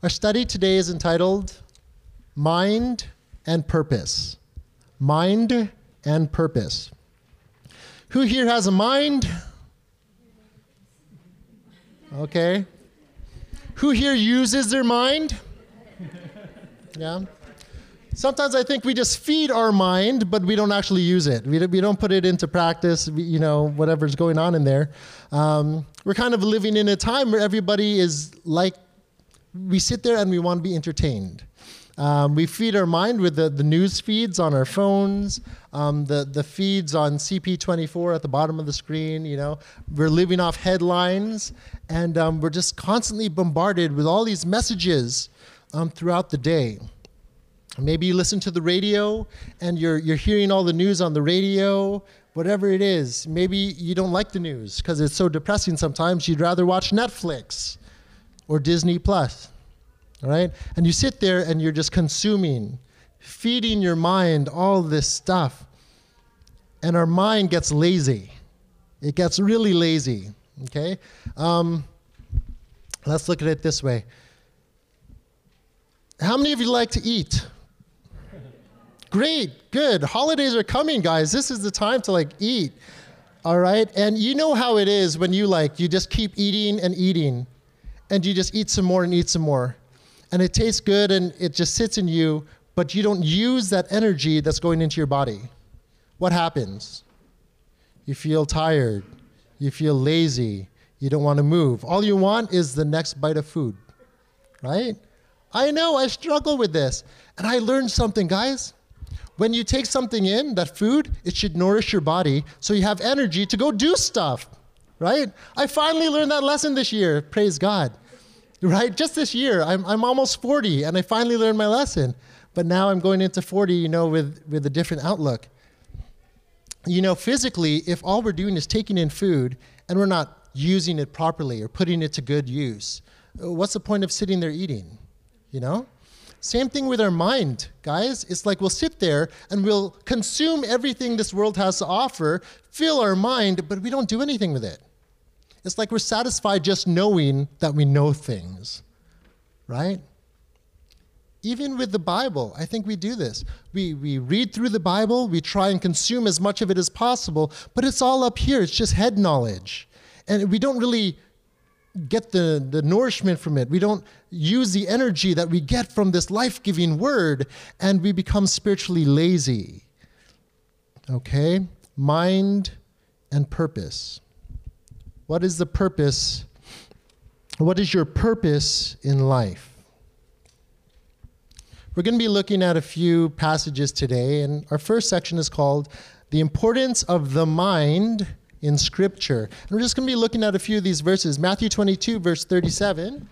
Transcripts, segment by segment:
Our study today is entitled Mind and Purpose. Mind and Purpose. Who here has a mind? Okay. Who here uses their mind? Yeah. Sometimes I think we just feed our mind, but we don't actually use it. We, we don't put it into practice, we, you know, whatever's going on in there. Um, we're kind of living in a time where everybody is like, we sit there and we want to be entertained. Um, we feed our mind with the, the news feeds on our phones, um, the, the feeds on CP24 at the bottom of the screen. You know, we're living off headlines, and um, we're just constantly bombarded with all these messages um, throughout the day. Maybe you listen to the radio and you're, you're hearing all the news on the radio, whatever it is. Maybe you don't like the news because it's so depressing sometimes. You'd rather watch Netflix or Disney Plus. Right? And you sit there and you're just consuming, feeding your mind all this stuff. And our mind gets lazy. It gets really lazy. Okay? Um, let's look at it this way. How many of you like to eat? Great, good. Holidays are coming, guys. This is the time to like eat. All right? And you know how it is when you like, you just keep eating and eating, and you just eat some more and eat some more. And it tastes good and it just sits in you, but you don't use that energy that's going into your body. What happens? You feel tired. You feel lazy. You don't want to move. All you want is the next bite of food, right? I know, I struggle with this. And I learned something, guys. When you take something in, that food, it should nourish your body so you have energy to go do stuff, right? I finally learned that lesson this year. Praise God, right? Just this year. I'm, I'm almost 40 and I finally learned my lesson. But now I'm going into 40, you know, with, with a different outlook. You know, physically, if all we're doing is taking in food and we're not using it properly or putting it to good use, uh, what's the point of sitting there eating? You know? Same thing with our mind, guys. It's like we'll sit there and we'll consume everything this world has to offer, fill our mind, but we don't do anything with it. It's like we're satisfied just knowing that we know things, right? Even with the Bible, I think we do this. We, we read through the Bible, we try and consume as much of it as possible, but it's all up here. It's just head knowledge. And we don't really get the, the nourishment from it. We don't use the energy that we get from this life giving word, and we become spiritually lazy. Okay? Mind and purpose. What is the purpose? What is your purpose in life? We're going to be looking at a few passages today, and our first section is called The Importance of the Mind in Scripture. And we're just going to be looking at a few of these verses. Matthew 22, verse 37.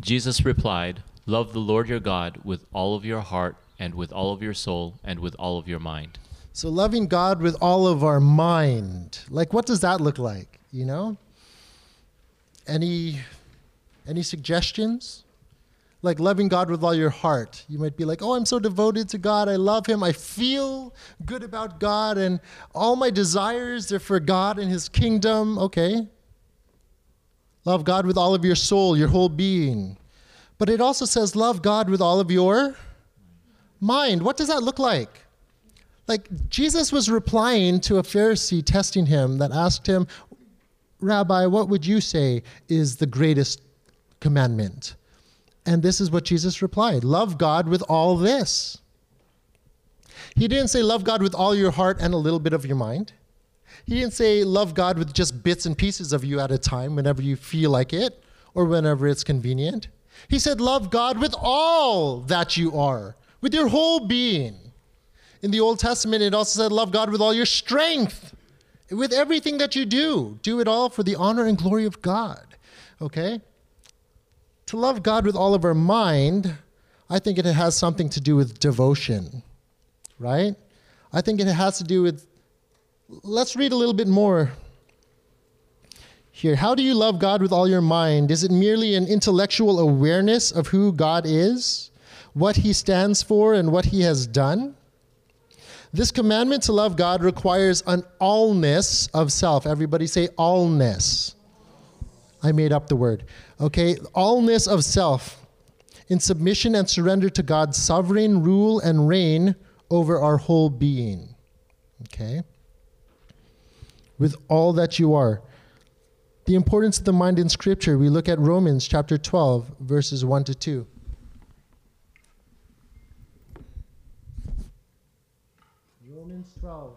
Jesus replied, Love the Lord your God with all of your heart, and with all of your soul, and with all of your mind. So, loving God with all of our mind. Like, what does that look like? You know? Any, any suggestions? like loving God with all your heart. You might be like, oh, I'm so devoted to God. I love Him. I feel good about God, and all my desires are for God and His kingdom. Okay. Love God with all of your soul, your whole being. But it also says, love God with all of your mind. What does that look like? Like Jesus was replying to a Pharisee testing him that asked him, Rabbi, what would you say is the greatest commandment? And this is what Jesus replied Love God with all this. He didn't say love God with all your heart and a little bit of your mind. He didn't say love God with just bits and pieces of you at a time whenever you feel like it or whenever it's convenient. He said love God with all that you are, with your whole being. In the Old Testament, it also said love God with all your strength, with everything that you do. Do it all for the honor and glory of God. Okay? to love God with all of our mind, I think it has something to do with devotion, right? I think it has to do with, let's read a little bit more here. How do you love God with all your mind? Is it merely an intellectual awareness of who God is, what he stands for, and what he has done? This commandment to love God requires an allness of self. Everybody say allness. I made up the word Okay, allness of self in submission and surrender to God's sovereign rule and reign over our whole being. Okay? With all that you are. The importance of the mind in Scripture, we look at Romans chapter 12, verses 1 to 2. Romans 12,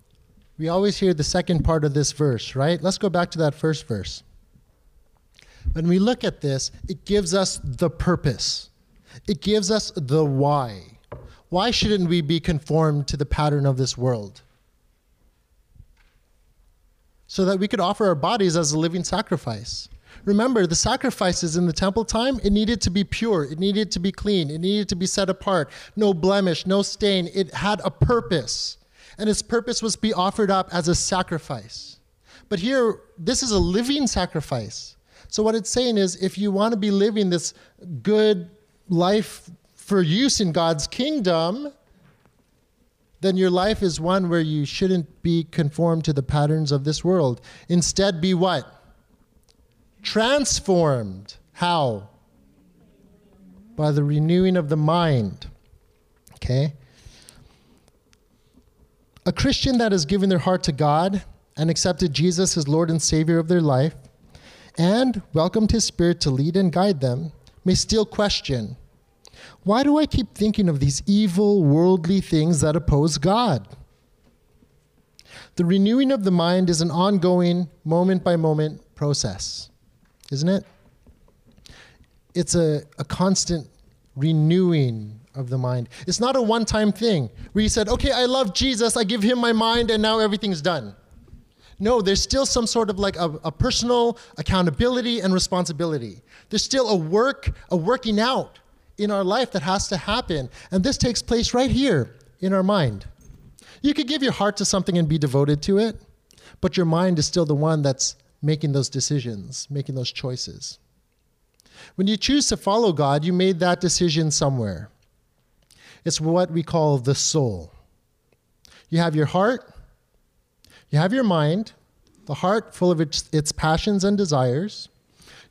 We always hear the second part of this verse, right? Let's go back to that first verse. When we look at this, it gives us the purpose, it gives us the why. Why shouldn't we be conformed to the pattern of this world? So that we could offer our bodies as a living sacrifice. Remember, the sacrifices in the temple time, it needed to be pure, it needed to be clean, it needed to be set apart, no blemish, no stain. It had a purpose, and its purpose was to be offered up as a sacrifice. But here, this is a living sacrifice. So, what it's saying is if you want to be living this good life for use in God's kingdom, then your life is one where you shouldn't be conformed to the patterns of this world. Instead, be what? Transformed. How? By the renewing of the mind. Okay? A Christian that has given their heart to God and accepted Jesus as Lord and Savior of their life and welcomed His Spirit to lead and guide them may still question why do I keep thinking of these evil, worldly things that oppose God? The renewing of the mind is an ongoing, moment by moment process, isn't it? It's a, a constant renewing of the mind. It's not a one time thing where you said, okay, I love Jesus, I give him my mind, and now everything's done. No, there's still some sort of like a, a personal accountability and responsibility. There's still a work, a working out in our life that has to happen. And this takes place right here in our mind. You could give your heart to something and be devoted to it, but your mind is still the one that's making those decisions, making those choices. When you choose to follow God, you made that decision somewhere. It's what we call the soul. You have your heart, you have your mind, the heart full of its, its passions and desires.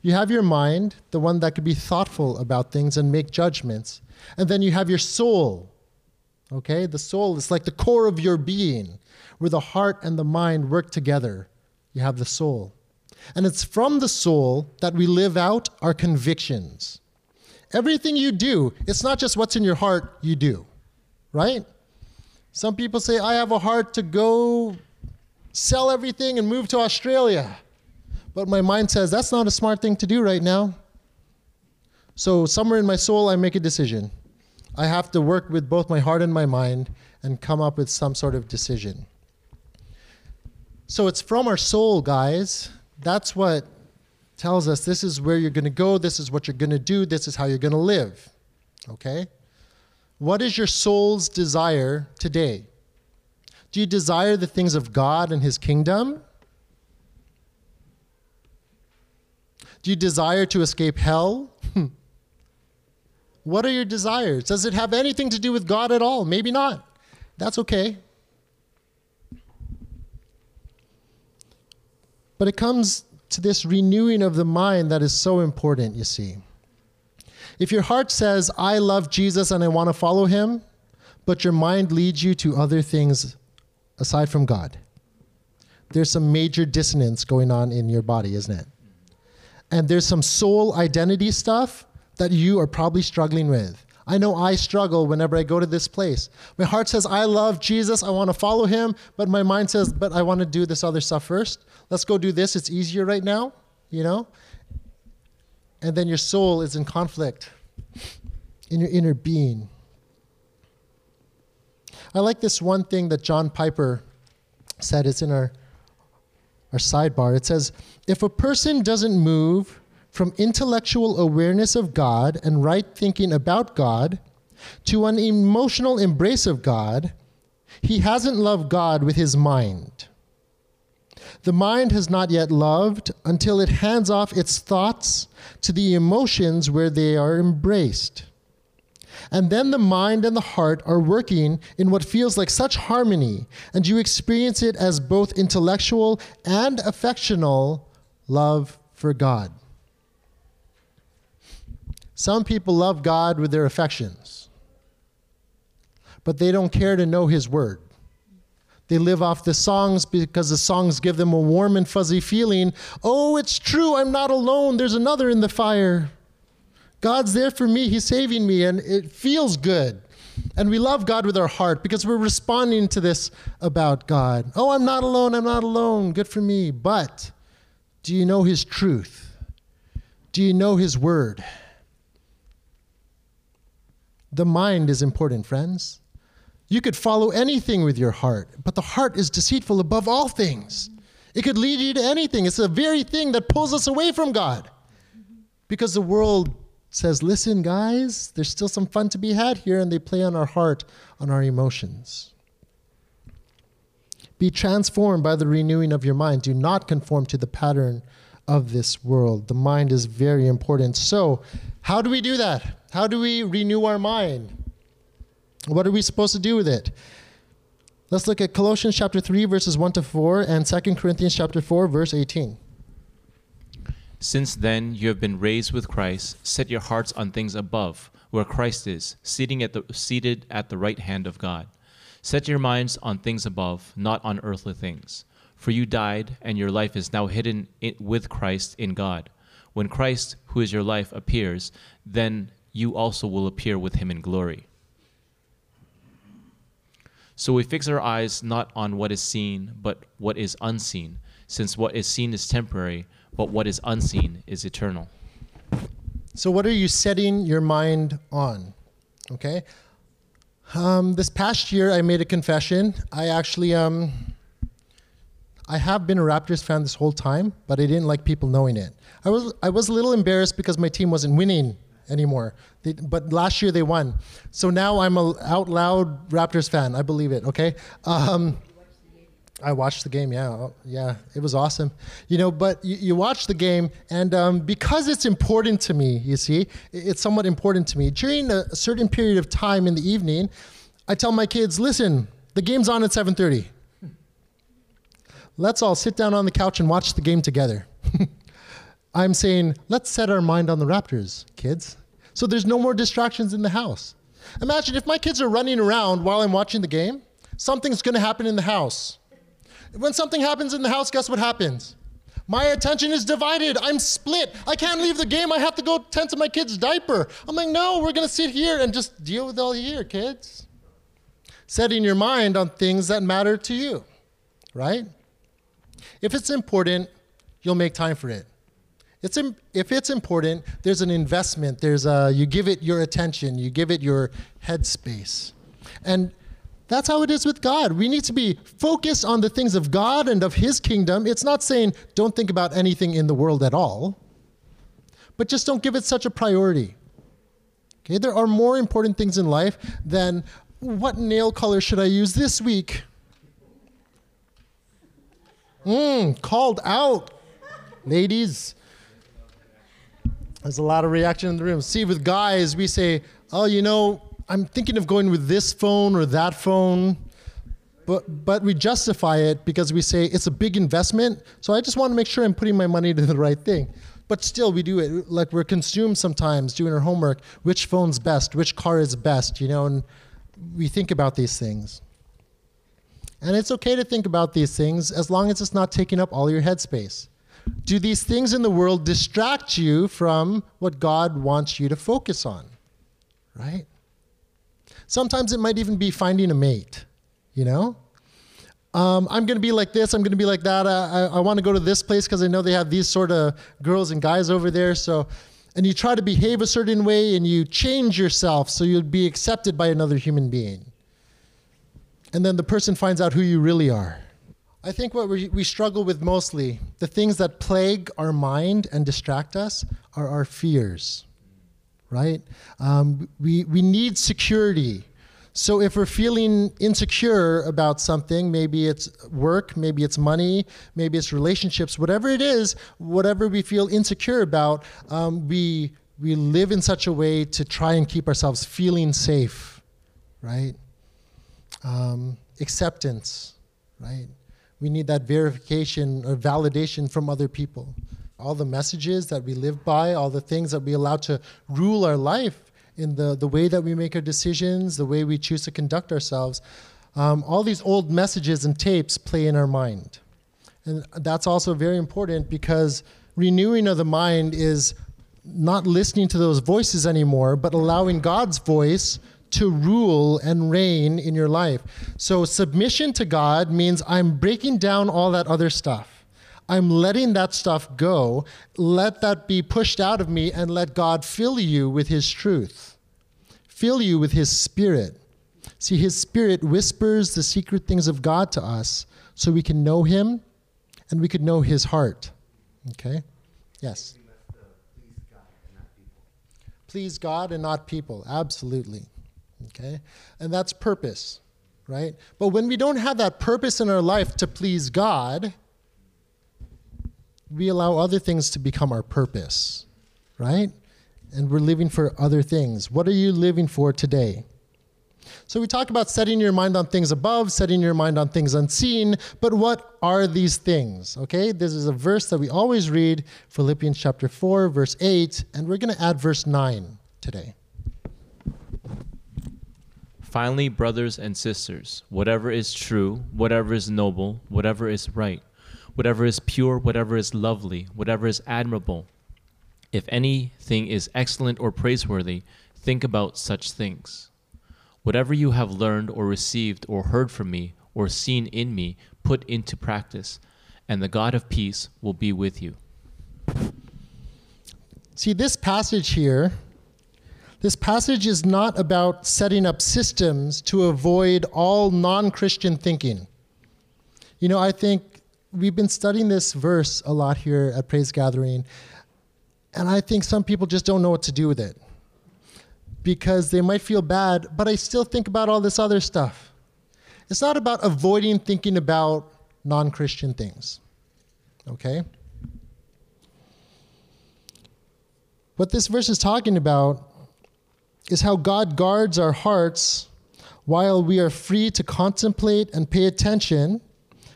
You have your mind, the one that could be thoughtful about things and make judgments. And then you have your soul. Okay? The soul is like the core of your being, where the heart and the mind work together. You have the soul. And it's from the soul that we live out our convictions. Everything you do, it's not just what's in your heart you do, right? Some people say, I have a heart to go sell everything and move to Australia. But my mind says that's not a smart thing to do right now. So, somewhere in my soul, I make a decision. I have to work with both my heart and my mind and come up with some sort of decision. So, it's from our soul, guys. That's what tells us this is where you're going to go, this is what you're going to do, this is how you're going to live. Okay? What is your soul's desire today? Do you desire the things of God and His kingdom? Do you desire to escape hell? what are your desires? Does it have anything to do with God at all? Maybe not. That's okay. But it comes to this renewing of the mind that is so important, you see. If your heart says, I love Jesus and I want to follow him, but your mind leads you to other things aside from God, there's some major dissonance going on in your body, isn't it? and there's some soul identity stuff that you are probably struggling with. I know I struggle whenever I go to this place. My heart says, I love Jesus, I want to follow him, but my mind says, but I want to do this other stuff first. Let's go do this, it's easier right now, you know? And then your soul is in conflict in your inner being. I like this one thing that John Piper said, it's in our our sidebar, it says if a person doesn't move from intellectual awareness of God and right thinking about God to an emotional embrace of God, he hasn't loved God with his mind. The mind has not yet loved until it hands off its thoughts to the emotions where they are embraced. And then the mind and the heart are working in what feels like such harmony, and you experience it as both intellectual and affectional love for God. Some people love God with their affections, but they don't care to know His Word. They live off the songs because the songs give them a warm and fuzzy feeling. Oh, it's true, I'm not alone, there's another in the fire. God's there for me, He's saving me, and it feels good. And we love God with our heart because we're responding to this about God. Oh, I'm not alone, I'm not alone, good for me. But do you know His truth? Do you know His word? The mind is important, friends. You could follow anything with your heart, but the heart is deceitful above all things. It could lead you to anything. It's the very thing that pulls us away from God. Because the world says, listen, guys, there's still some fun to be had here, and they play on our heart, on our emotions. Be transformed by the renewing of your mind. Do not conform to the pattern of this world. The mind is very important. So, how do we do that? How do we renew our mind? What are we supposed to do with it? Let's look at Colossians chapter 3 verses 1 to 4 and 2 Corinthians chapter 4 verse 18. Since then you have been raised with Christ, set your hearts on things above, where Christ is, seating at the, seated at the right hand of God. Set your minds on things above, not on earthly things. For you died, and your life is now hidden with Christ in God. When Christ, who is your life, appears, then you also will appear with him in glory. So we fix our eyes not on what is seen, but what is unseen, since what is seen is temporary but what is unseen is eternal. So, what are you setting your mind on? Okay. Um, this past year, I made a confession. I actually, um, I have been a Raptors fan this whole time, but I didn't like people knowing it. I was, I was a little embarrassed because my team wasn't winning anymore. They, but last year they won. So now I'm a out loud Raptors fan. I believe it. Okay. Um, I watched the game. Yeah, oh, yeah, it was awesome. You know, but you, you watch the game, and um, because it's important to me, you see, it's somewhat important to me. During a certain period of time in the evening, I tell my kids, "Listen, the game's on at 7:30. Let's all sit down on the couch and watch the game together." I'm saying, let's set our mind on the Raptors, kids. So there's no more distractions in the house. Imagine if my kids are running around while I'm watching the game, something's to happen in the house when something happens in the house, guess what happens? My attention is divided. I'm split. I can't leave the game. I have to go tend to my kid's diaper. I'm like, no, we're going to sit here and just deal with all here, kids. Setting your mind on things that matter to you, right? If it's important, you'll make time for it. It's if it's important, there's an investment. There's a, you give it your attention. You give it your headspace. And that's how it is with God. We need to be focused on the things of God and of His kingdom. It's not saying don't think about anything in the world at all, but just don't give it such a priority. Okay, there are more important things in life than what nail color should I use this week? Mmm, called out, ladies. There's a lot of reaction in the room. See, with guys, we say, oh, you know, I'm thinking of going with this phone or that phone. But, but we justify it because we say it's a big investment. So I just want to make sure I'm putting my money to the right thing. But still, we do it like we're consumed sometimes doing our homework. Which phone's best? Which car is best? You know, and we think about these things. And it's okay to think about these things as long as it's not taking up all your headspace. Do these things in the world distract you from what God wants you to focus on? Right? Sometimes it might even be finding a mate, you know? Um, I'm going to be like this, I'm going to be like that. I, I, I want to go to this place because I know they have these sort of girls and guys over there. So, and you try to behave a certain way and you change yourself so you'll be accepted by another human being. And then the person finds out who you really are. I think what we, we struggle with mostly, the things that plague our mind and distract us, are our fears, right? Um, we, we need security. So if we're feeling insecure about something, maybe it's work, maybe it's money, maybe it's relationships, whatever it is, whatever we feel insecure about, um, we we live in such a way to try and keep ourselves feeling safe, right? Um, acceptance, right? We need that verification or validation from other people. All the messages that we live by, all the things that we allow to rule our life in the, the way that we make our decisions, the way we choose to conduct ourselves, um, all these old messages and tapes play in our mind. And that's also very important because renewing of the mind is not listening to those voices anymore, but allowing God's voice to rule and reign in your life. So, submission to God means I'm breaking down all that other stuff. I'm letting that stuff go. Let that be pushed out of me and let God fill you with His truth, fill you with His Spirit. See, His Spirit whispers the secret things of God to us so we can know Him and we could know His heart. Okay? Yes? Please God and not people. Absolutely. Okay? And that's purpose, right? But when we don't have that purpose in our life to please God, we allow other things to become our purpose, right? And we're living for other things. What are you living for today? So we talk about setting your mind on things above, setting your mind on things unseen, but what are these things? Okay? This is a verse that we always read, Philippians chapter 4, verse 8, and we're going to add verse 9 today. Finally, brothers and sisters, whatever is true, whatever is noble, whatever is right, whatever is pure, whatever is lovely, whatever is admirable, if anything is excellent or praiseworthy, think about such things. Whatever you have learned or received or heard from me or seen in me, put into practice, and the God of peace will be with you. See, this passage here this passage is not about setting up systems to avoid all non Christian thinking. You know, I think we've been studying this verse a lot here at Praise Gathering, and I think some people just don't know what to do with it because they might feel bad, but I still think about all this other stuff. It's not about avoiding thinking about non Christian things, okay? What this verse is talking about is how God guards our hearts while we are free to contemplate and pay attention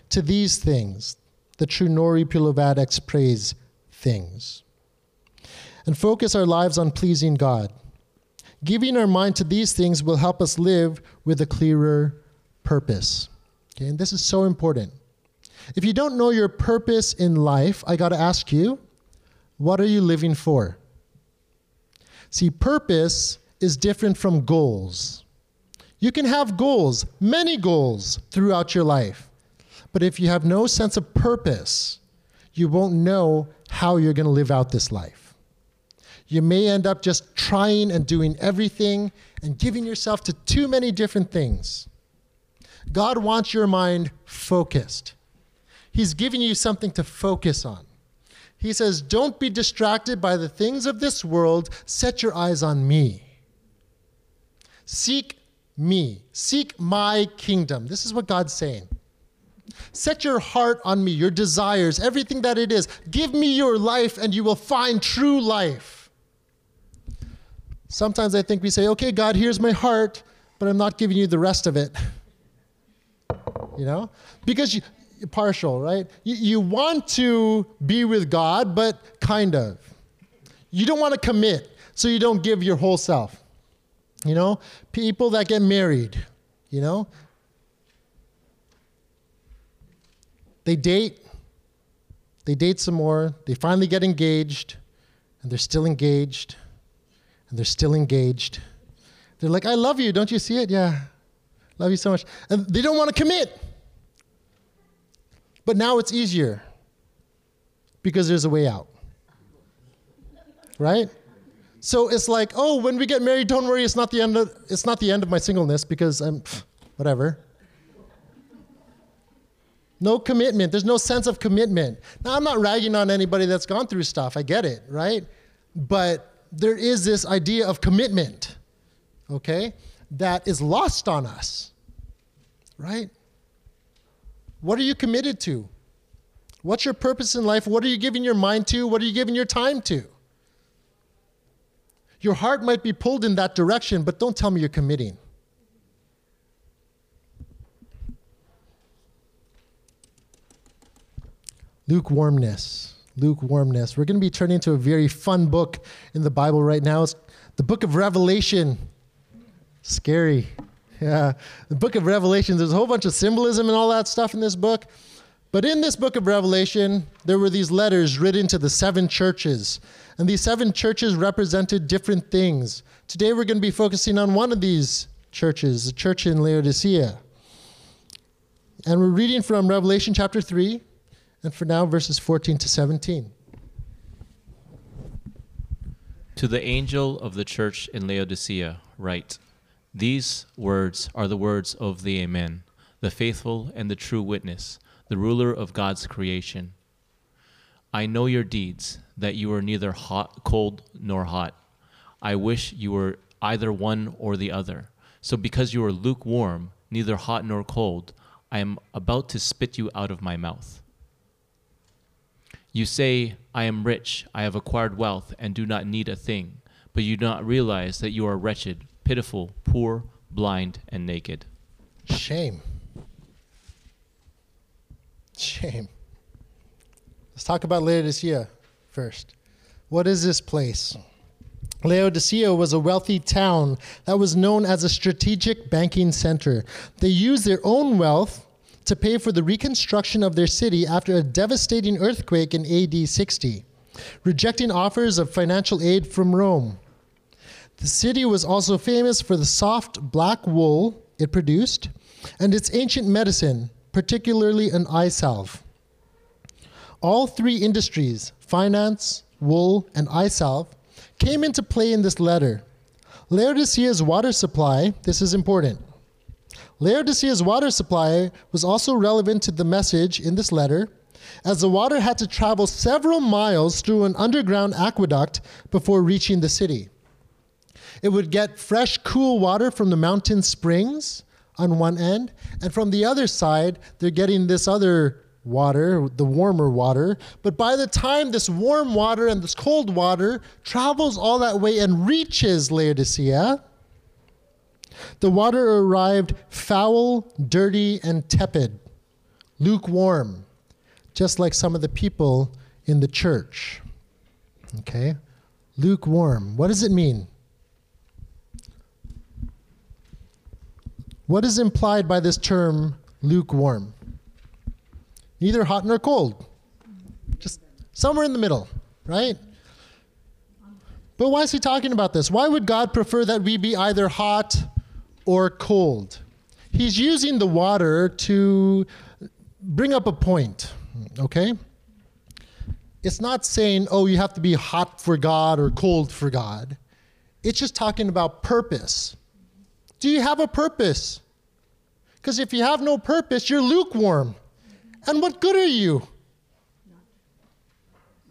to these things, the true Nori Pilovadex praise things, and focus our lives on pleasing God. Giving our mind to these things will help us live with a clearer purpose. Okay, and this is so important. If you don't know your purpose in life, I got to ask you, what are you living for? See, purpose is different from goals. You can have goals, many goals throughout your life. But if you have no sense of purpose, you won't know how you're going to live out this life. You may end up just trying and doing everything and giving yourself to too many different things. God wants your mind focused. He's giving you something to focus on. He says, Don't be distracted by the things of this world, set your eyes on me. Seek me, seek my kingdom. This is what God's saying. Set your heart on me, your desires, everything that it is. Give me your life, and you will find true life. Sometimes I think we say, okay, God, here's my heart, but I'm not giving you the rest of it. you know? Because you, are partial, right? You, you want to be with God, but kind of. You don't want to commit, so you don't give your whole self. You know, people that get married, you know, they date, they date some more, they finally get engaged, and they're still engaged, and they're still engaged. They're like, I love you, don't you see it? Yeah, love you so much. And they don't want to commit. But now it's easier because there's a way out. Right? So it's like, oh, when we get married, don't worry, it's not the end of, it's not the end of my singleness because I'm pff, whatever. No commitment. There's no sense of commitment. Now, I'm not ragging on anybody that's gone through stuff. I get it, right? But there is this idea of commitment, okay, that is lost on us, right? What are you committed to? What's your purpose in life? What are you giving your mind to? What are you giving your time to? Your heart might be pulled in that direction, but don't tell me you're committing. Lukewarmness. Lukewarmness. We're going to be turning to a very fun book in the Bible right now. It's the book of Revelation. Scary. Yeah. The book of Revelation, there's a whole bunch of symbolism and all that stuff in this book. But in this book of Revelation, there were these letters written to the seven churches. And these seven churches represented different things. Today we're going to be focusing on one of these churches, the church in Laodicea. And we're reading from Revelation chapter 3, and for now, verses 14 to 17. To the angel of the church in Laodicea, write These words are the words of the Amen, the faithful and the true witness, the ruler of God's creation. I know your deeds, that you are neither hot, cold nor hot. I wish you were either one or the other. So because you are lukewarm, neither hot nor cold, I am about to spit you out of my mouth. You say, I am rich, I have acquired wealth, and do not need a thing, but you do not realize that you are wretched, pitiful, poor, blind, and naked. Shame. Shame. Let's talk about Laodicea first. What is this place? Laodicea was a wealthy town that was known as a strategic banking center. They used their own wealth to pay for the reconstruction of their city after a devastating earthquake in AD 60, rejecting offers of financial aid from Rome. The city was also famous for the soft black wool it produced and its ancient medicine, particularly an eye salve. All three industries, finance, wool, and eye salve, came into play in this letter. Laodicea's water supply, this is important, Laodicea's water supply was also relevant to the message in this letter, as the water had to travel several miles through an underground aqueduct before reaching the city. It would get fresh, cool water from the mountain springs on one end, and from the other side, they're getting this other water, the warmer water. But by the time this warm water and this cold water travels all that way and reaches Laodicea, the water arrived foul, dirty, and tepid, lukewarm, just like some of the people in the church. Okay? Lukewarm. What does it mean? What is implied by this term lukewarm? Neither hot nor cold. Just somewhere in the middle, right? But why is he talking about this? Why would God prefer that we be either hot or cold. He's using the water to bring up a point, okay? It's not saying, oh, you have to be hot for God or cold for God. It's just talking about purpose. Do you have a purpose? Because if you have no purpose, you're lukewarm. And what good are you?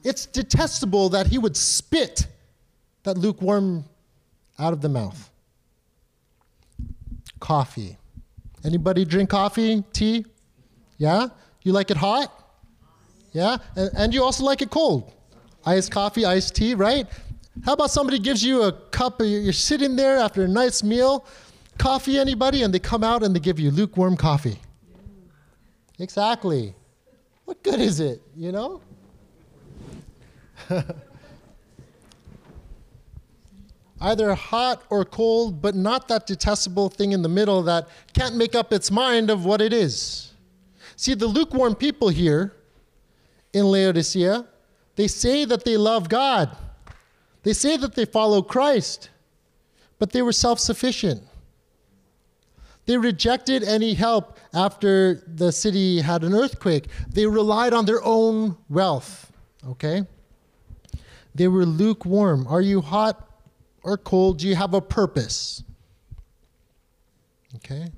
It's detestable that he would spit that lukewarm out of the mouth coffee. Anybody drink coffee, tea? Yeah? You like it hot? Yeah? And, and you also like it cold. Iced coffee, iced tea, right? How about somebody gives you a cup, you're sitting there after a nice meal, coffee, anybody? And they come out and they give you lukewarm coffee. Exactly. What good is it, you know? either hot or cold, but not that detestable thing in the middle that can't make up its mind of what it is. See, the lukewarm people here in Laodicea, they say that they love God, they say that they follow Christ, but they were self sufficient. They rejected any help after the city had an earthquake. They relied on their own wealth. Okay? They were lukewarm. Are you hot or cold? Do you have a purpose? Okay?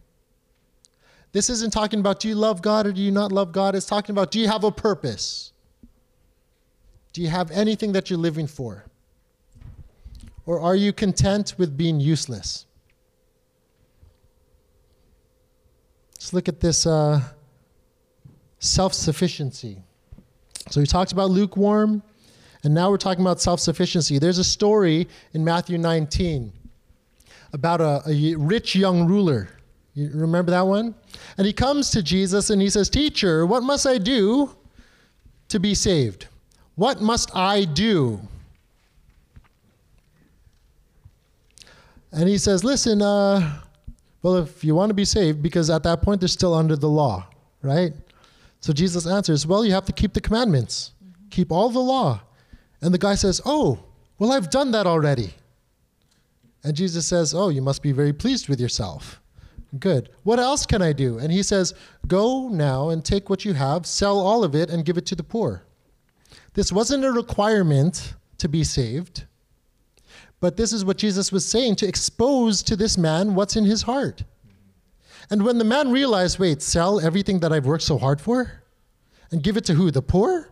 This isn't talking about do you love God or do you not love God? It's talking about do you have a purpose? Do you have anything that you're living for? or are you content with being useless? Let's look at this uh, self sufficiency. So we talked about lukewarm, and now we're talking about self sufficiency. There's a story in Matthew 19 about a, a rich young ruler. You remember that one? And he comes to Jesus and he says, Teacher, what must I do to be saved? What must I do? And he says, Listen, uh, well, if you want to be saved, because at that point they're still under the law, right? So Jesus answers, Well, you have to keep the commandments, mm-hmm. keep all the law. And the guy says, Oh, well, I've done that already. And Jesus says, Oh, you must be very pleased with yourself. Good. What else can I do? And he says, Go now and take what you have, sell all of it, and give it to the poor. This wasn't a requirement to be saved, but this is what Jesus was saying to expose to this man what's in his heart. And when the man realized, wait, sell everything that I've worked so hard for and give it to who? The poor?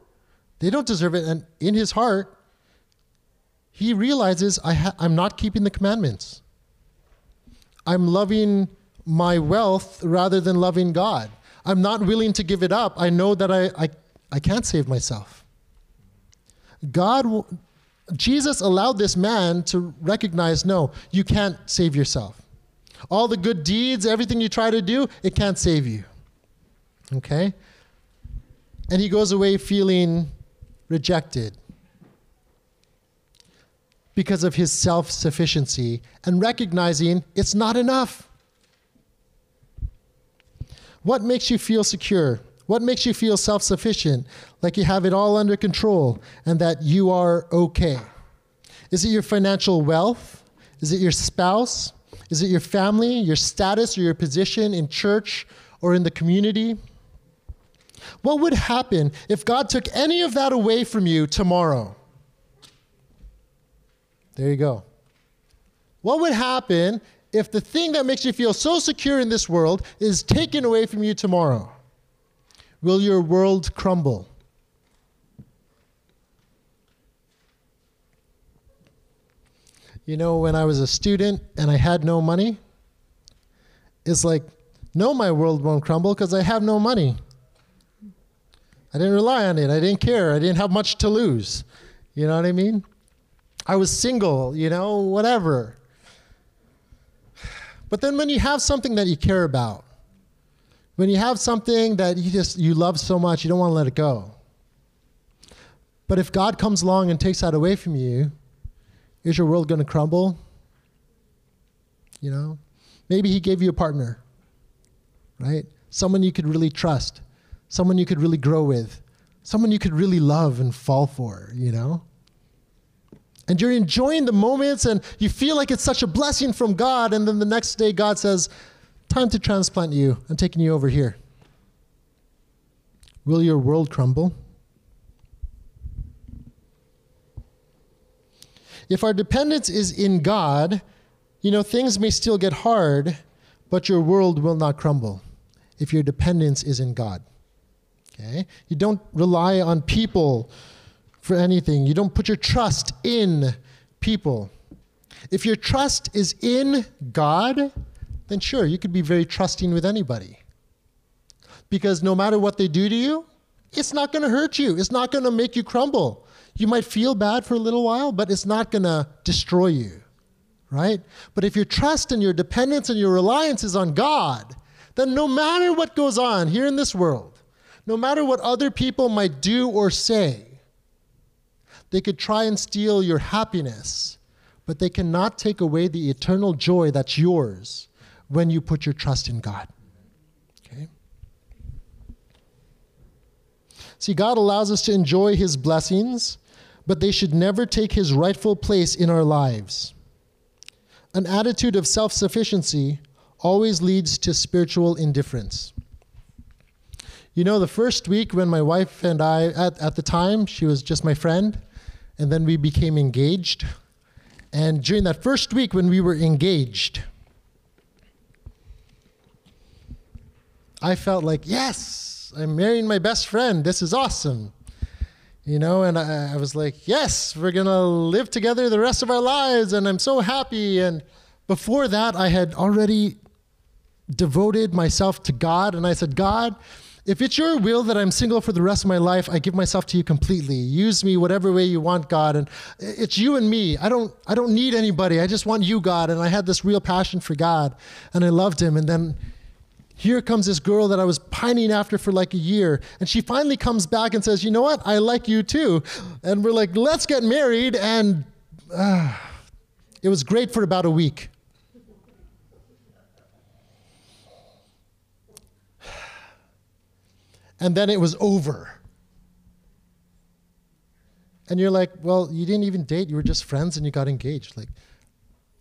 They don't deserve it. And in his heart, he realizes I I'm not keeping the commandments. I'm loving my wealth rather than loving God. I'm not willing to give it up. I know that I, I, I can't save myself. God, Jesus allowed this man to recognize no, you can't save yourself. All the good deeds, everything you try to do, it can't save you. Okay? And he goes away feeling rejected because of his self sufficiency and recognizing it's not enough. What makes you feel secure? What makes you feel self sufficient, like you have it all under control and that you are okay? Is it your financial wealth? Is it your spouse? Is it your family, your status, or your position in church or in the community? What would happen if God took any of that away from you tomorrow? There you go. What would happen if the thing that makes you feel so secure in this world is taken away from you tomorrow? Will your world crumble? You know, when I was a student and I had no money, it's like, no, my world won't crumble because I have no money. I didn't rely on it. I didn't care. I didn't have much to lose. You know what I mean? I was single, you know, whatever. But then when you have something that you care about, when you have something that you just you love so much, you don't want to let it go. But if God comes along and takes that away from you, is your world going to crumble? You know? Maybe he gave you a partner, right? Someone you could really trust, someone you could really grow with, someone you could really love and fall for, you know? And you're enjoying the moments and you feel like it's such a blessing from God. And then the next day, God says, Time to transplant you. I'm taking you over here. Will your world crumble? If our dependence is in God, you know, things may still get hard, but your world will not crumble if your dependence is in God. Okay? You don't rely on people for anything. You don't put your trust in people. If your trust is in God, then sure, you could be very trusting with anybody. Because no matter what they do to you, it's not going to hurt you. It's not going to make you crumble. You might feel bad for a little while, but it's not going to destroy you, right? But if your trust and your dependence and your reliance is on God, then no matter what goes on here in this world, no matter what other people might do or say, they could try and steal your happiness, but they cannot take away the eternal joy that's yours when you put your trust in God. Okay? See, God allows us to enjoy His blessings, but they should never take His rightful place in our lives. An attitude of self sufficiency always leads to spiritual indifference. You know, the first week when my wife and I, at, at the time, she was just my friend, and then we became engaged. And during that first week when we were engaged, I felt like, yes, I'm marrying my best friend. This is awesome. You know, and I, I was like, yes, we're going to live together the rest of our lives. And I'm so happy. And before that, I had already devoted myself to God. And I said, God, if it's your will that I'm single for the rest of my life, I give myself to you completely. Use me whatever way you want, God. And it's you and me. I don't I don't need anybody. I just want you, God. And I had this real passion for God and I loved him. And then here comes this girl that I was pining after for like a year. And she finally comes back and says, You know what? I like you too. And we're like, Let's get married. And uh, it was great for about a week. and then it was over. And you're like, well, you didn't even date. You were just friends and you got engaged. Like,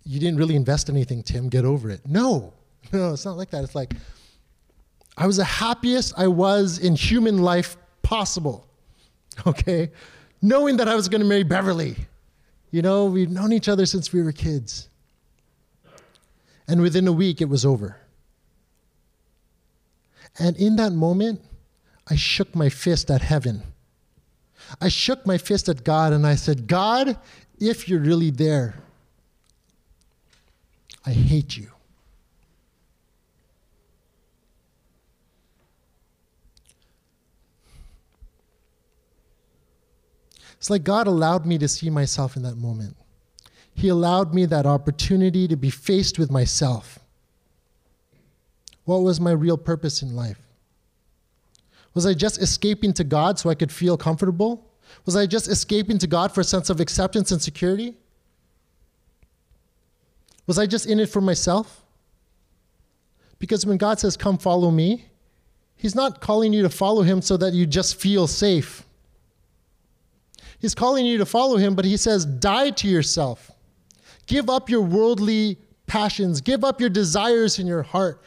you didn't really invest anything, Tim. Get over it. No, no, it's not like that. It's like, I was the happiest I was in human life possible. Okay? Knowing that I was going to marry Beverly. You know, we'd known each other since we were kids. And within a week, it was over. And in that moment, I shook my fist at heaven. I shook my fist at God and I said, God, if you're really there, I hate you. It's like God allowed me to see myself in that moment. He allowed me that opportunity to be faced with myself. What was my real purpose in life? Was I just escaping to God so I could feel comfortable? Was I just escaping to God for a sense of acceptance and security? Was I just in it for myself? Because when God says, Come follow me, He's not calling you to follow Him so that you just feel safe. He's calling you to follow Him, but He says, Die to yourself. Give up your worldly passions, give up your desires in your heart.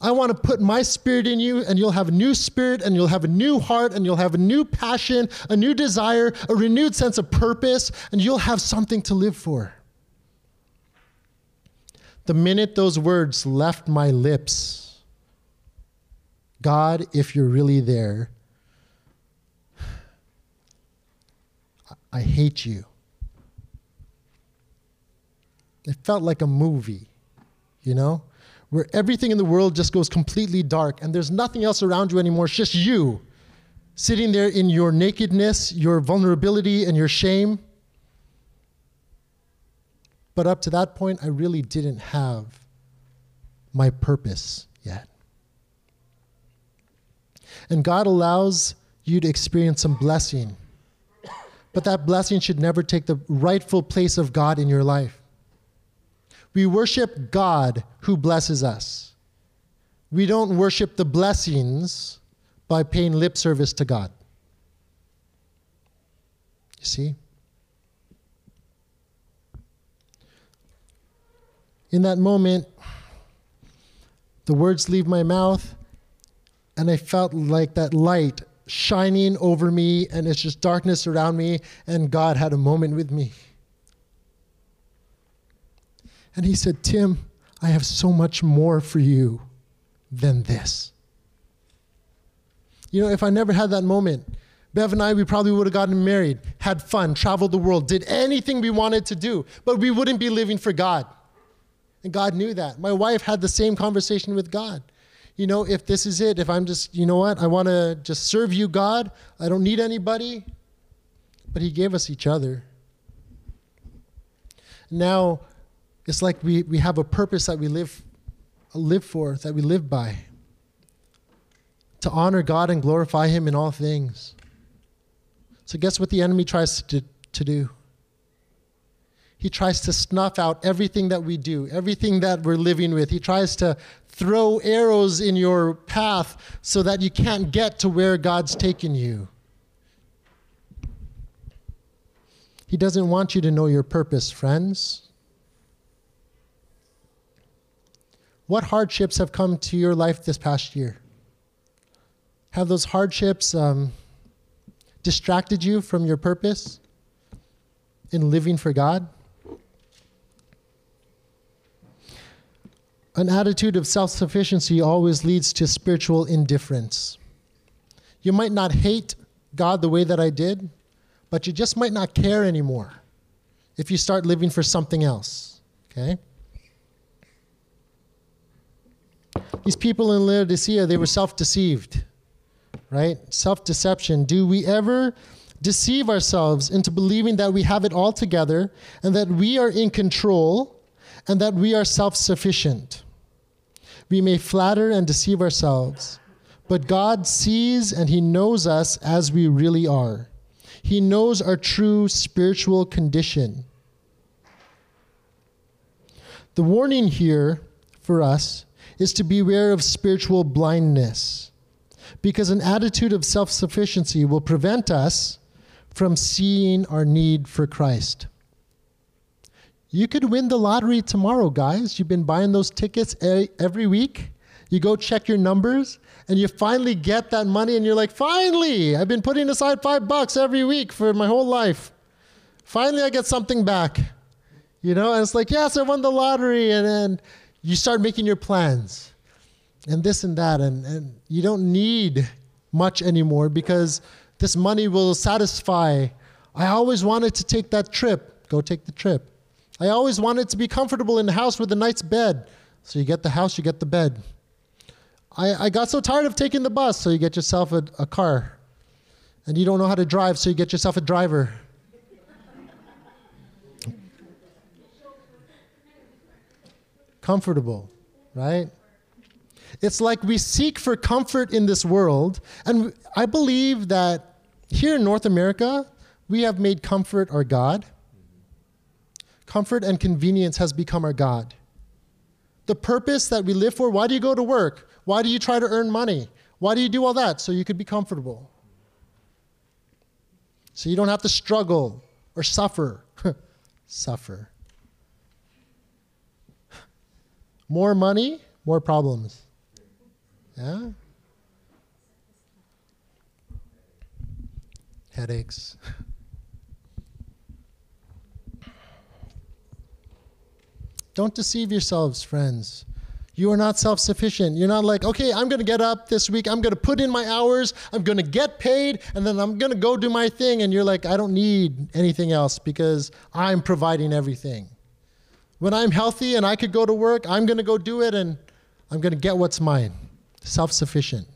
I want to put my spirit in you, and you'll have a new spirit, and you'll have a new heart, and you'll have a new passion, a new desire, a renewed sense of purpose, and you'll have something to live for. The minute those words left my lips, God, if you're really there, I hate you. It felt like a movie, you know? where everything in the world just goes completely dark and there's nothing else around you anymore. It's just you sitting there in your nakedness, your vulnerability, and your shame. But up to that point, I really didn't have my purpose yet. And God allows you to experience some blessing. But that blessing should never take the rightful place of God in your life. We worship God who blesses us. We don't worship the blessings by paying lip service to God. You see? In that moment, the words leave my mouth, and I felt like that light shining over me, and it's just darkness around me, and God had a moment with me. And he said, Tim, I have so much more for you than this. You know, if I never had that moment, Bev and I, we probably would have gotten married, had fun, traveled the world, did anything we wanted to do, but we wouldn't be living for God. And God knew that. My wife had the same conversation with God. You know, if this is it, if I'm just, you know what, I want to just serve you, God, I don't need anybody. But He gave us each other. Now, it's like we, we have a purpose that we live, live for, that we live by. To honor God and glorify Him in all things. So, guess what the enemy tries to, to do? He tries to snuff out everything that we do, everything that we're living with. He tries to throw arrows in your path so that you can't get to where God's taken you. He doesn't want you to know your purpose, friends. What hardships have come to your life this past year? Have those hardships um, distracted you from your purpose in living for God? An attitude of self sufficiency always leads to spiritual indifference. You might not hate God the way that I did, but you just might not care anymore if you start living for something else. Okay? These people in Laodicea, they were self deceived, right? Self deception. Do we ever deceive ourselves into believing that we have it all together and that we are in control and that we are self sufficient? We may flatter and deceive ourselves, but God sees and He knows us as we really are. He knows our true spiritual condition. The warning here for us is to beware of spiritual blindness, because an attitude of self sufficiency will prevent us from seeing our need for Christ. You could win the lottery tomorrow, guys. You've been buying those tickets every week. You go check your numbers and you finally get that money and you're like, finally, I've been putting aside five bucks every week for my whole life. Finally, I get something back. You know, and it's like, yes, I won the lottery. And then you start making your plans and this and that. And, and you don't need much anymore because this money will satisfy. I always wanted to take that trip. Go take the trip. I always wanted to be comfortable in the house with a nice bed. So you get the house, you get the bed. I, I got so tired of taking the bus, so you get yourself a, a car. And you don't know how to drive, so you get yourself a driver. Comfortable, right? It's like we seek for comfort in this world, and I believe that here in North America, we have made comfort our God. Comfort and convenience has become our God. The purpose that we live for, why do you go to work? Why do you try to earn money? Why do you do all that? So you could be comfortable. So you don't have to struggle or suffer. suffer. More money, more problems. Yeah? Headaches. Don't deceive yourselves, friends. You are not self sufficient. You're not like, okay, I'm going to get up this week. I'm going to put in my hours. I'm going to get paid. And then I'm going to go do my thing. And you're like, I don't need anything else because I'm providing everything. When I'm healthy and I could go to work, I'm going to go do it and I'm going to get what's mine. Self sufficient.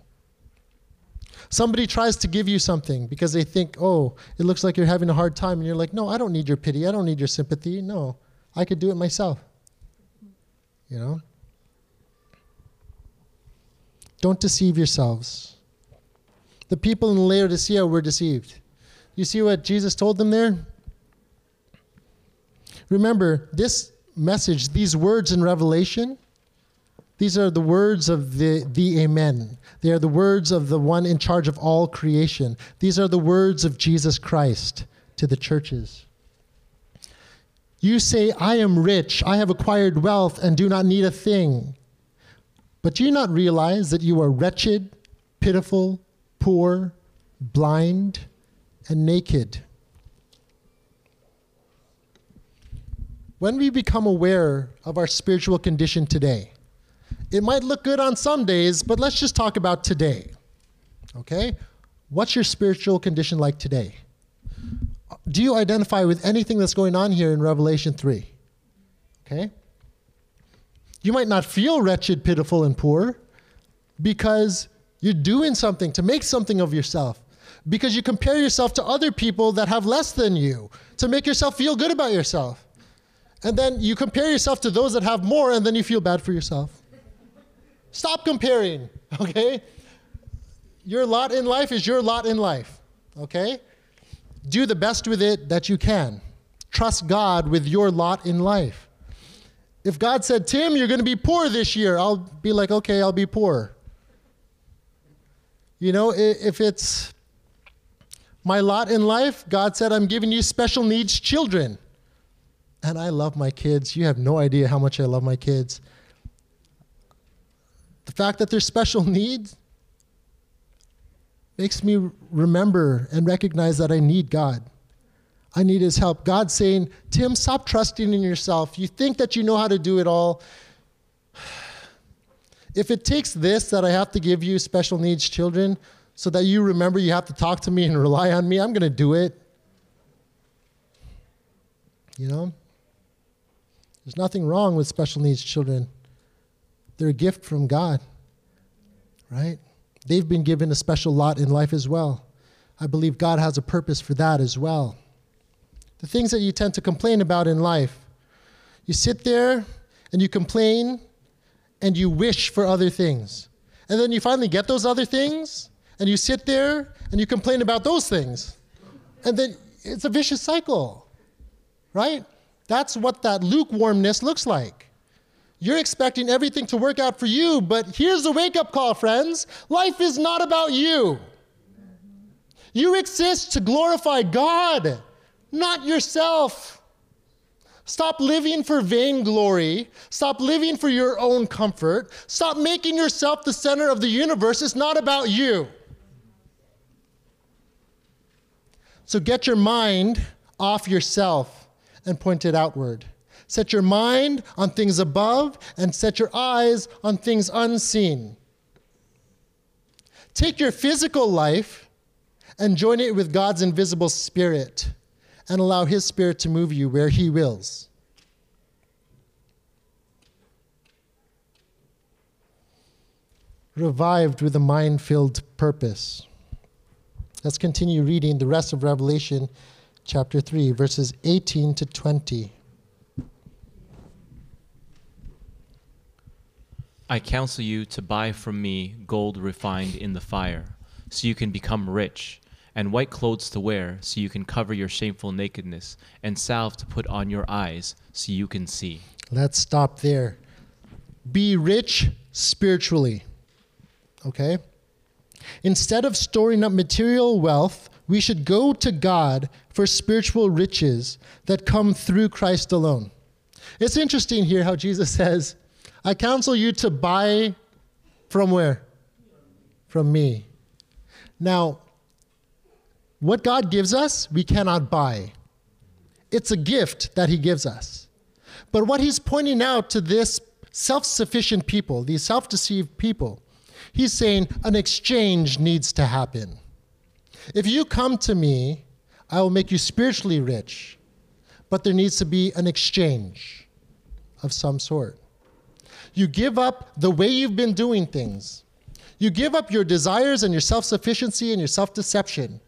Somebody tries to give you something because they think, oh, it looks like you're having a hard time. And you're like, no, I don't need your pity. I don't need your sympathy. No, I could do it myself. You know? Don't deceive yourselves. The people in Laodicea were deceived. You see what Jesus told them there? Remember, this message, these words in Revelation, these are the words of the, the Amen. They are the words of the one in charge of all creation. These are the words of Jesus Christ to the churches. You say, I am rich, I have acquired wealth, and do not need a thing. But do you not realize that you are wretched, pitiful, poor, blind, and naked? When we become aware of our spiritual condition today, it might look good on some days, but let's just talk about today. Okay? What's your spiritual condition like today? Do you identify with anything that's going on here in Revelation 3? Okay? You might not feel wretched, pitiful, and poor because you're doing something to make something of yourself. Because you compare yourself to other people that have less than you to make yourself feel good about yourself. And then you compare yourself to those that have more, and then you feel bad for yourself. Stop comparing, okay? Your lot in life is your lot in life, okay? Do the best with it that you can. Trust God with your lot in life. If God said, Tim, you're going to be poor this year, I'll be like, okay, I'll be poor. You know, if it's my lot in life, God said, I'm giving you special needs children. And I love my kids. You have no idea how much I love my kids. The fact that they're special needs, makes me remember and recognize that I need God. I need his help. God saying, Tim, stop trusting in yourself. You think that you know how to do it all. If it takes this that I have to give you special needs children, so that you remember you have to talk to me and rely on me, I'm going to do it. You know? There's nothing wrong with special needs children. They're a gift from God, right? They've been given a special lot in life as well. I believe God has a purpose for that as well. The things that you tend to complain about in life, you sit there and you complain and you wish for other things. And then you finally get those other things and you sit there and you complain about those things. And then it's a vicious cycle, right? That's what that lukewarmness looks like. You're expecting everything to work out for you, but here's the wake up call, friends. Life is not about you. You exist to glorify God, not yourself. Stop living for vainglory. Stop living for your own comfort. Stop making yourself the center of the universe. It's not about you. So get your mind off yourself and point it outward. Set your mind on things above and set your eyes on things unseen. Take your physical life and join it with God's invisible spirit and allow His spirit to move you where He wills. Revived with a mind filled purpose. Let's continue reading the rest of Revelation chapter 3, verses 18 to 20. I counsel you to buy from me gold refined in the fire, so you can become rich, and white clothes to wear, so you can cover your shameful nakedness, and salve to put on your eyes, so you can see. Let's stop there. Be rich spiritually. Okay? Instead of storing up material wealth, we should go to God for spiritual riches that come through Christ alone. It's interesting here how Jesus says, I counsel you to buy from where? From me. Now, what God gives us, we cannot buy. It's a gift that He gives us. But what He's pointing out to this self sufficient people, these self deceived people, He's saying an exchange needs to happen. If you come to me, I will make you spiritually rich, but there needs to be an exchange of some sort. You give up the way you've been doing things. You give up your desires and your self sufficiency and your self deception.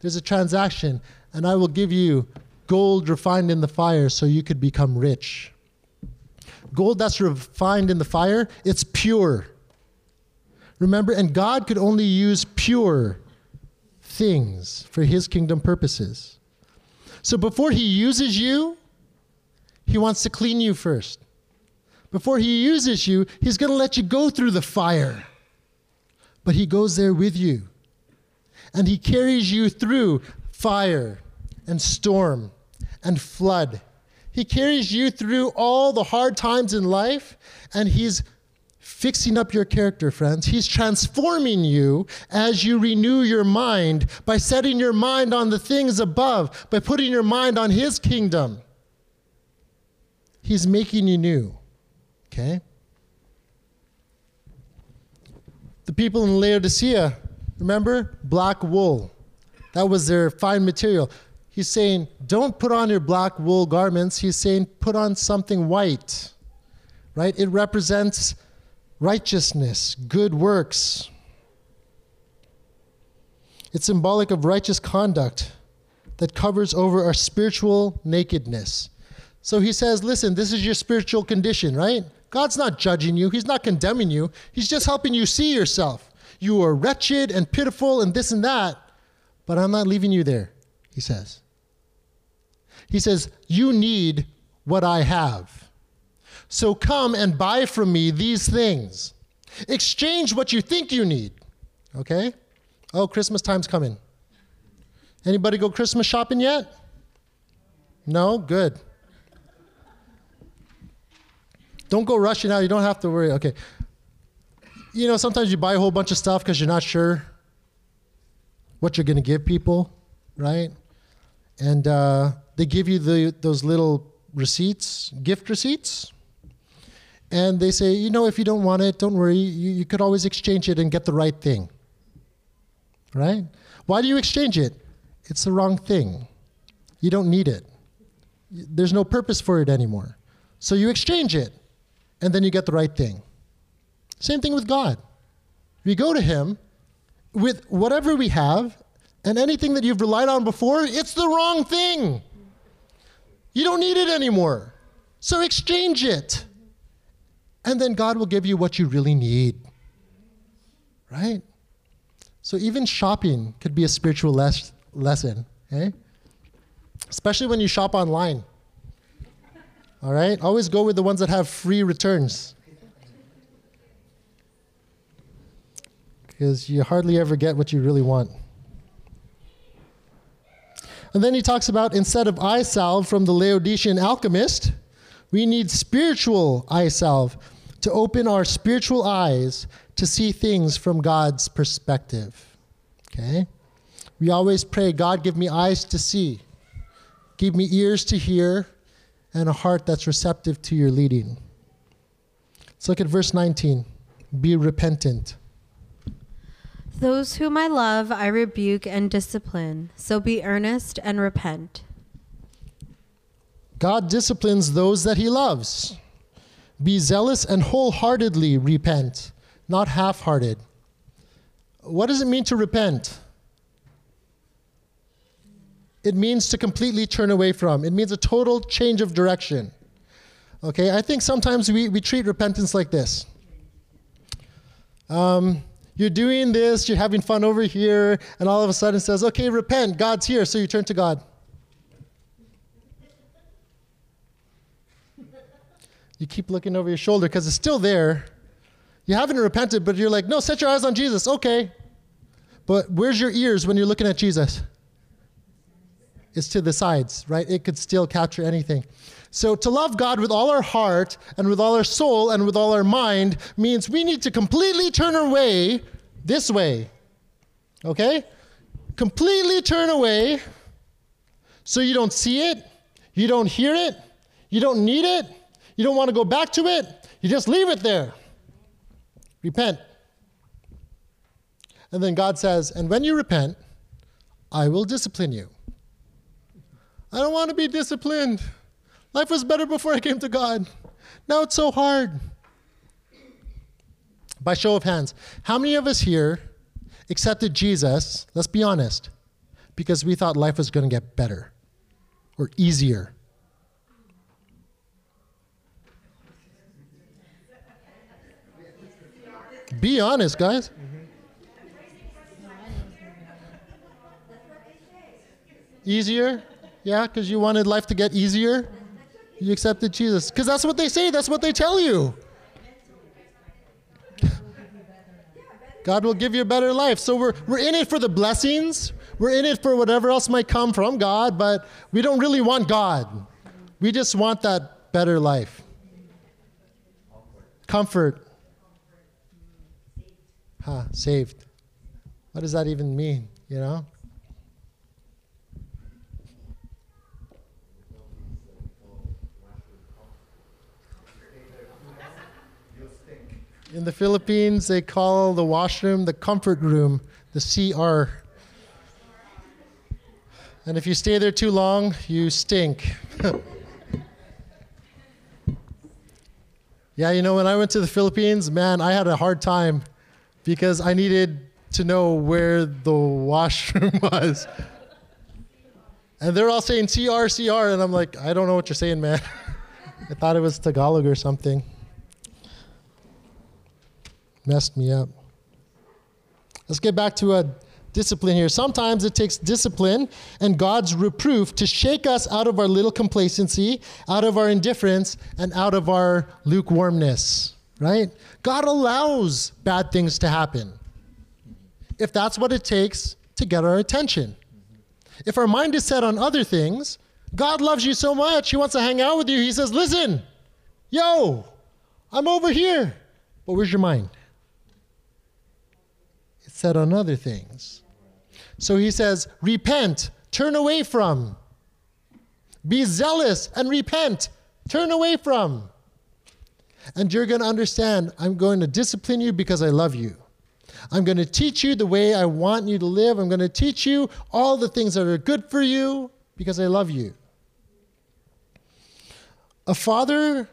There's a transaction, and I will give you gold refined in the fire so you could become rich. Gold that's refined in the fire, it's pure. Remember, and God could only use pure things for his kingdom purposes. So before he uses you, he wants to clean you first. Before he uses you, he's going to let you go through the fire. But he goes there with you. And he carries you through fire and storm and flood. He carries you through all the hard times in life, and he's fixing up your character, friends. He's transforming you as you renew your mind by setting your mind on the things above, by putting your mind on his kingdom. He's making you new. Okay? The people in Laodicea, remember? Black wool. That was their fine material. He's saying, don't put on your black wool garments. He's saying, put on something white. Right? It represents righteousness, good works. It's symbolic of righteous conduct that covers over our spiritual nakedness. So he says, listen, this is your spiritual condition, right? God's not judging you, He's not condemning you, He's just helping you see yourself. You are wretched and pitiful and this and that, but I'm not leaving you there, He says. He says, You need what I have. So come and buy from me these things. Exchange what you think you need. Okay? Oh, Christmas time's coming. Anybody go Christmas shopping yet? No? Good. Don't go rushing out. You don't have to worry. Okay. You know, sometimes you buy a whole bunch of stuff because you're not sure what you're going to give people, right? And uh, they give you the, those little receipts, gift receipts. and they say, you know, if you don't want it, don't worry. You, you could always exchange it and get the right thing. Right? Why do you exchange it? It's the wrong thing. You don't need it. There's no purpose for it anymore. So you exchange it, and then you get the right thing. Same thing with God. We go to Him with whatever we have, and anything that you've relied on before, it's the wrong thing. You don't need it anymore. So exchange it. And then God will give you what you really need. Right? So even shopping could be a spiritual les- lesson, eh? Especially when you shop online. All right? Always go with the ones that have free returns. Because you hardly ever get what you really want. And then he talks about instead of eye salve from the Laodicean alchemist, we need spiritual eye salve to open our spiritual eyes to see things from God's perspective. Okay? We always pray, God, give me eyes to see, give me ears to hear, and a heart that's receptive to your leading. Let's look at verse 19. Be repentant. Those whom I love, I rebuke and discipline. So be earnest and repent. God disciplines those that he loves. Be zealous and wholeheartedly repent, not half hearted. What does it mean to repent? It means to completely turn away from. It means a total change of direction. Okay, I think sometimes we, we treat repentance like this. Um, you're doing this, you're having fun over here, and all of a sudden it says, okay, repent, God's here, so you turn to God. You keep looking over your shoulder because it's still there. You haven't repented, but you're like, no, set your eyes on Jesus. Okay. But where's your ears when you're looking at Jesus? It's to the sides, right? It could still capture anything. So to love God with all our heart and with all our soul and with all our mind means we need to completely turn away this way. Okay? Completely turn away so you don't see it, you don't hear it, you don't need it, you don't want to go back to it, you just leave it there. Repent. And then God says, And when you repent, I will discipline you. I don't want to be disciplined. Life was better before I came to God. Now it's so hard. By show of hands, how many of us here accepted Jesus, let's be honest, because we thought life was going to get better or easier? Be honest, guys. Easier? Yeah, because you wanted life to get easier? You accepted Jesus. Because that's what they say, that's what they tell you. God will give you a better life. So we're, we're in it for the blessings, we're in it for whatever else might come from God, but we don't really want God. We just want that better life. Comfort. Huh, saved. What does that even mean, you know? In the Philippines, they call the washroom the comfort room, the CR. And if you stay there too long, you stink. yeah, you know, when I went to the Philippines, man, I had a hard time because I needed to know where the washroom was. And they're all saying CR, CR, and I'm like, I don't know what you're saying, man. I thought it was Tagalog or something messed me up. Let's get back to a discipline here. Sometimes it takes discipline and God's reproof to shake us out of our little complacency, out of our indifference, and out of our lukewarmness, right? God allows bad things to happen if that's what it takes to get our attention. If our mind is set on other things, God loves you so much, He wants to hang out with you. He says, Listen, yo, I'm over here. But where's your mind? Set on other things. So he says, repent, turn away from. Be zealous and repent, turn away from. And you're going to understand I'm going to discipline you because I love you. I'm going to teach you the way I want you to live. I'm going to teach you all the things that are good for you because I love you. A father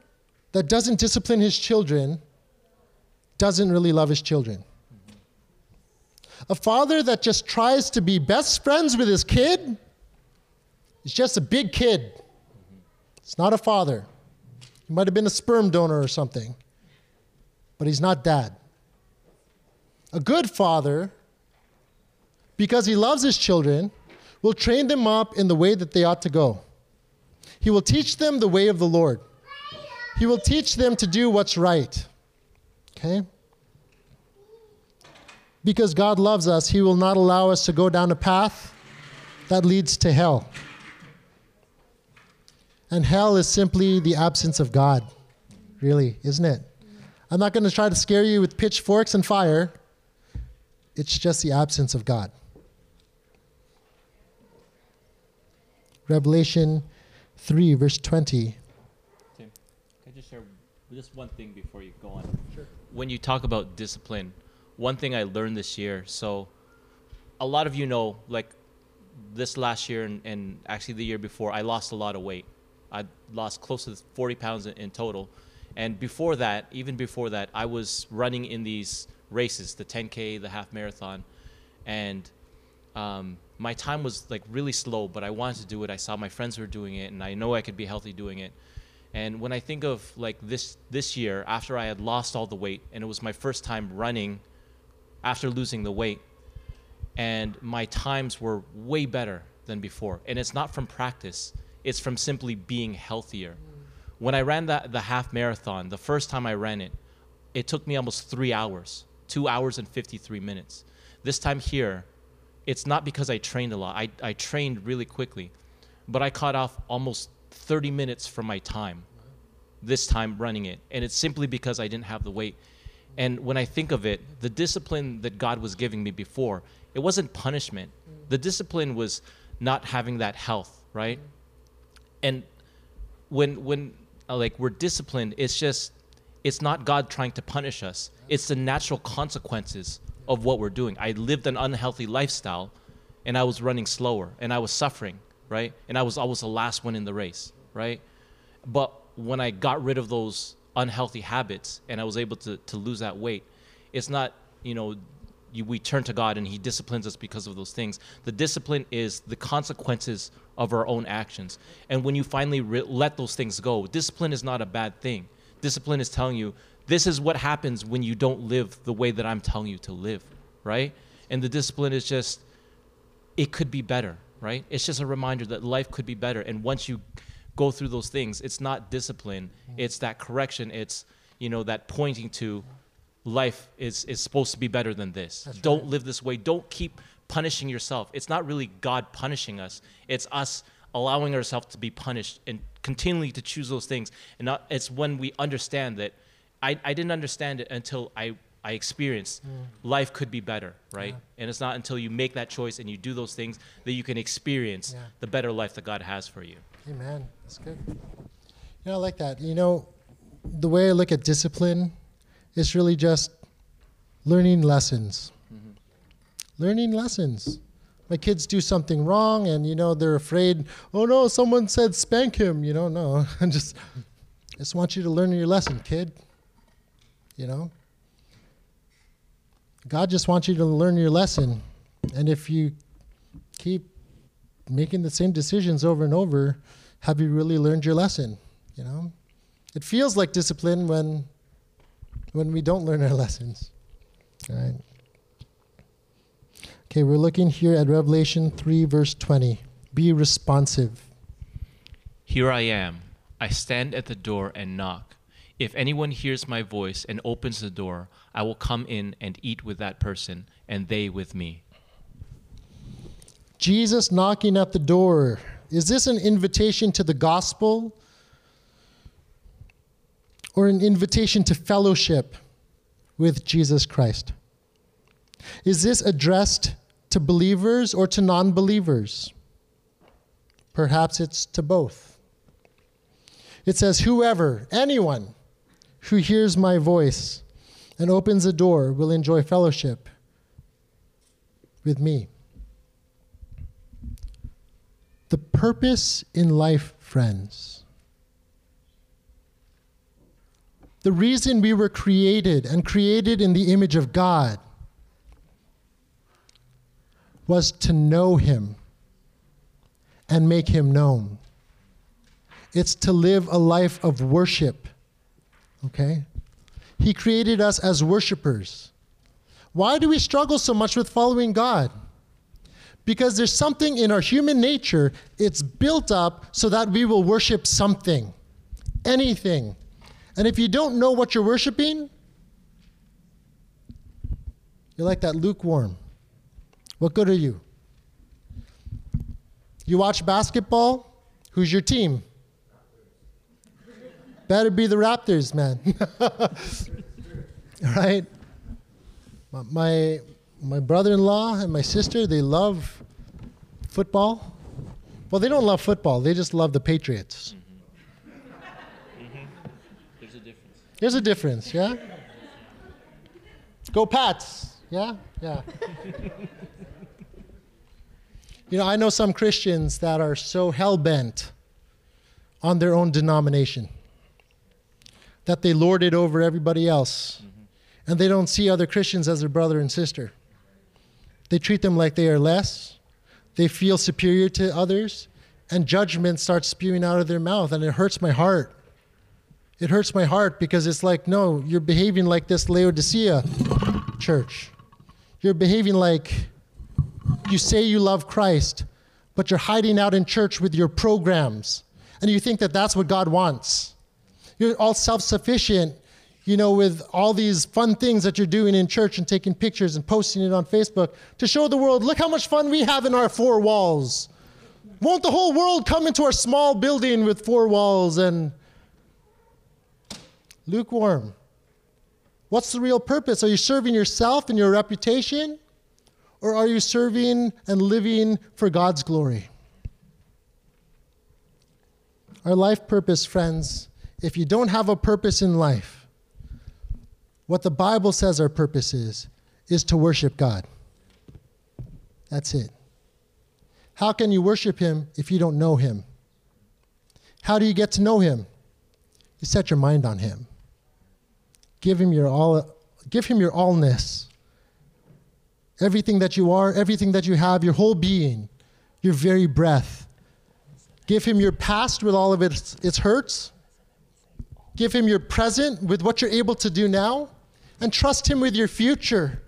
that doesn't discipline his children doesn't really love his children. A father that just tries to be best friends with his kid is just a big kid. It's not a father. He might have been a sperm donor or something, but he's not dad. A good father, because he loves his children, will train them up in the way that they ought to go. He will teach them the way of the Lord. He will teach them to do what's right. Okay? Because God loves us, He will not allow us to go down a path that leads to hell. And hell is simply the absence of God, really, isn't it? I'm not going to try to scare you with pitchforks and fire. It's just the absence of God. Revelation 3, verse 20. Tim, can I just share just one thing before you go on? Sure. When you talk about discipline, one thing I learned this year, so a lot of you know, like this last year and, and actually the year before, I lost a lot of weight. I lost close to 40 pounds in, in total. And before that, even before that, I was running in these races, the 10K, the half marathon. And um, my time was like really slow, but I wanted to do it. I saw my friends were doing it, and I know I could be healthy doing it. And when I think of like this this year, after I had lost all the weight, and it was my first time running after losing the weight, and my times were way better than before. And it's not from practice; it's from simply being healthier. When I ran the the half marathon, the first time I ran it, it took me almost three hours, two hours and fifty three minutes. This time here, it's not because I trained a lot. I, I trained really quickly, but I cut off almost 30 minutes from my time this time running it. And it's simply because I didn't have the weight. And when I think of it, the discipline that God was giving me before, it wasn't punishment. The discipline was not having that health, right? And when when uh, like we're disciplined, it's just it's not God trying to punish us. It's the natural consequences of what we're doing. I lived an unhealthy lifestyle and I was running slower and I was suffering, right? And I was always the last one in the race, right? But when I got rid of those unhealthy habits and I was able to, to lose that weight, it's not, you know, you, we turn to God and He disciplines us because of those things. The discipline is the consequences of our own actions. And when you finally re- let those things go, discipline is not a bad thing. Discipline is telling you this is what happens when you don't live the way that I'm telling you to live, right? And the discipline is just, it could be better, right? It's just a reminder that life could be better. And once you go through those things, it's not discipline, it's that correction, it's, you know, that pointing to life is, is supposed to be better than this. That's don't right. live this way. Don't keep punishing yourself. It's not really God punishing us, it's us allowing ourselves to be punished and continually to choose those things. And not, it's when we understand that I, I didn't understand it until I, I experienced life could be better, right? Mm. Yeah. And it's not until you make that choice and you do those things that you can experience Yeah. the better life that God has for you. Amen. That's good. You know, I like that. You know, the way I look at discipline is really just learning lessons. Mm-hmm. Learning lessons. My kids do something wrong, and you know they're afraid. Oh no, someone said spank him. You know, no. I just, just want you to learn your lesson, kid. You know. God just wants you to learn your lesson, and if you keep making the same decisions over and over, have you really learned your lesson? You know, it feels like discipline when when we don't learn our lessons. All right. Okay, we're looking here at Revelation 3, verse 20. Be responsive. Here I am. I stand at the door and knock. If anyone hears my voice and opens the door, I will come in and eat with that person, and they with me. Jesus knocking at the door. Is this an invitation to the gospel or an invitation to fellowship with Jesus Christ? Is this addressed to believers or to non believers? Perhaps it's to both. It says, whoever, anyone who hears my voice and opens the door will enjoy fellowship with me. The purpose in life, friends. The reason we were created and created in the image of God was to know Him and make Him known. It's to live a life of worship. Okay? He created us as worshipers. Why do we struggle so much with following God? Because there's something in our human nature, it's built up so that we will worship something, anything. And if you don't know what you're worshiping, you're like that lukewarm. What good are you? You watch basketball? Who's your team? Better be the Raptors, man. All right? My, my brother in law and my sister, they love football. Well, they don't love football, they just love the Patriots. Mm-hmm. There's a difference. There's a difference, yeah? Go Pats, yeah? Yeah. you know, I know some Christians that are so hell bent on their own denomination that they lord it over everybody else. Mm-hmm. And they don't see other Christians as their brother and sister. They treat them like they are less. They feel superior to others. And judgment starts spewing out of their mouth. And it hurts my heart. It hurts my heart because it's like, no, you're behaving like this Laodicea church. You're behaving like you say you love Christ, but you're hiding out in church with your programs. And you think that that's what God wants you're all self sufficient, you know, with all these fun things that you're doing in church and taking pictures and posting it on Facebook to show the world, look how much fun we have in our four walls. Won't the whole world come into our small building with four walls and lukewarm? What's the real purpose? Are you serving yourself and your reputation? Or are you serving and living for God's glory? Our life purpose, friends, if you don't have a purpose in life, what the Bible says our purpose is, is to worship God. That's it. How can you worship Him if you don't know Him? How do you get to know Him? You set your mind on Him. Give Him your all. Give Him your allness. Everything that you are, everything that you have, your whole being, your very breath. Give Him your past with all of its, its hurts Give Him your present with what you're able to do now, and trust Him with your future.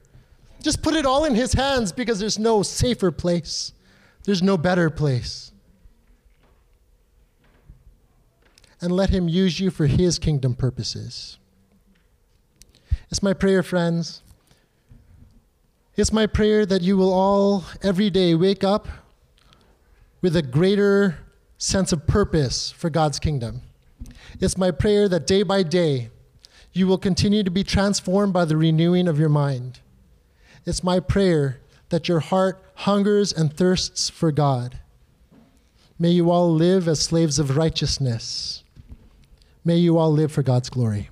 Just put it all in His hands because there's no safer place, there's no better place. And let Him use you for His kingdom purposes. It's my prayer, friends. It's my prayer that you will all, every day, wake up with a greater sense of purpose for God's kingdom. It's my prayer that day by day, you will continue to be transformed by the renewing of your mind. It's my prayer that your heart hungers and thirsts for God. May you all live as slaves of righteousness. May you all live for God's glory.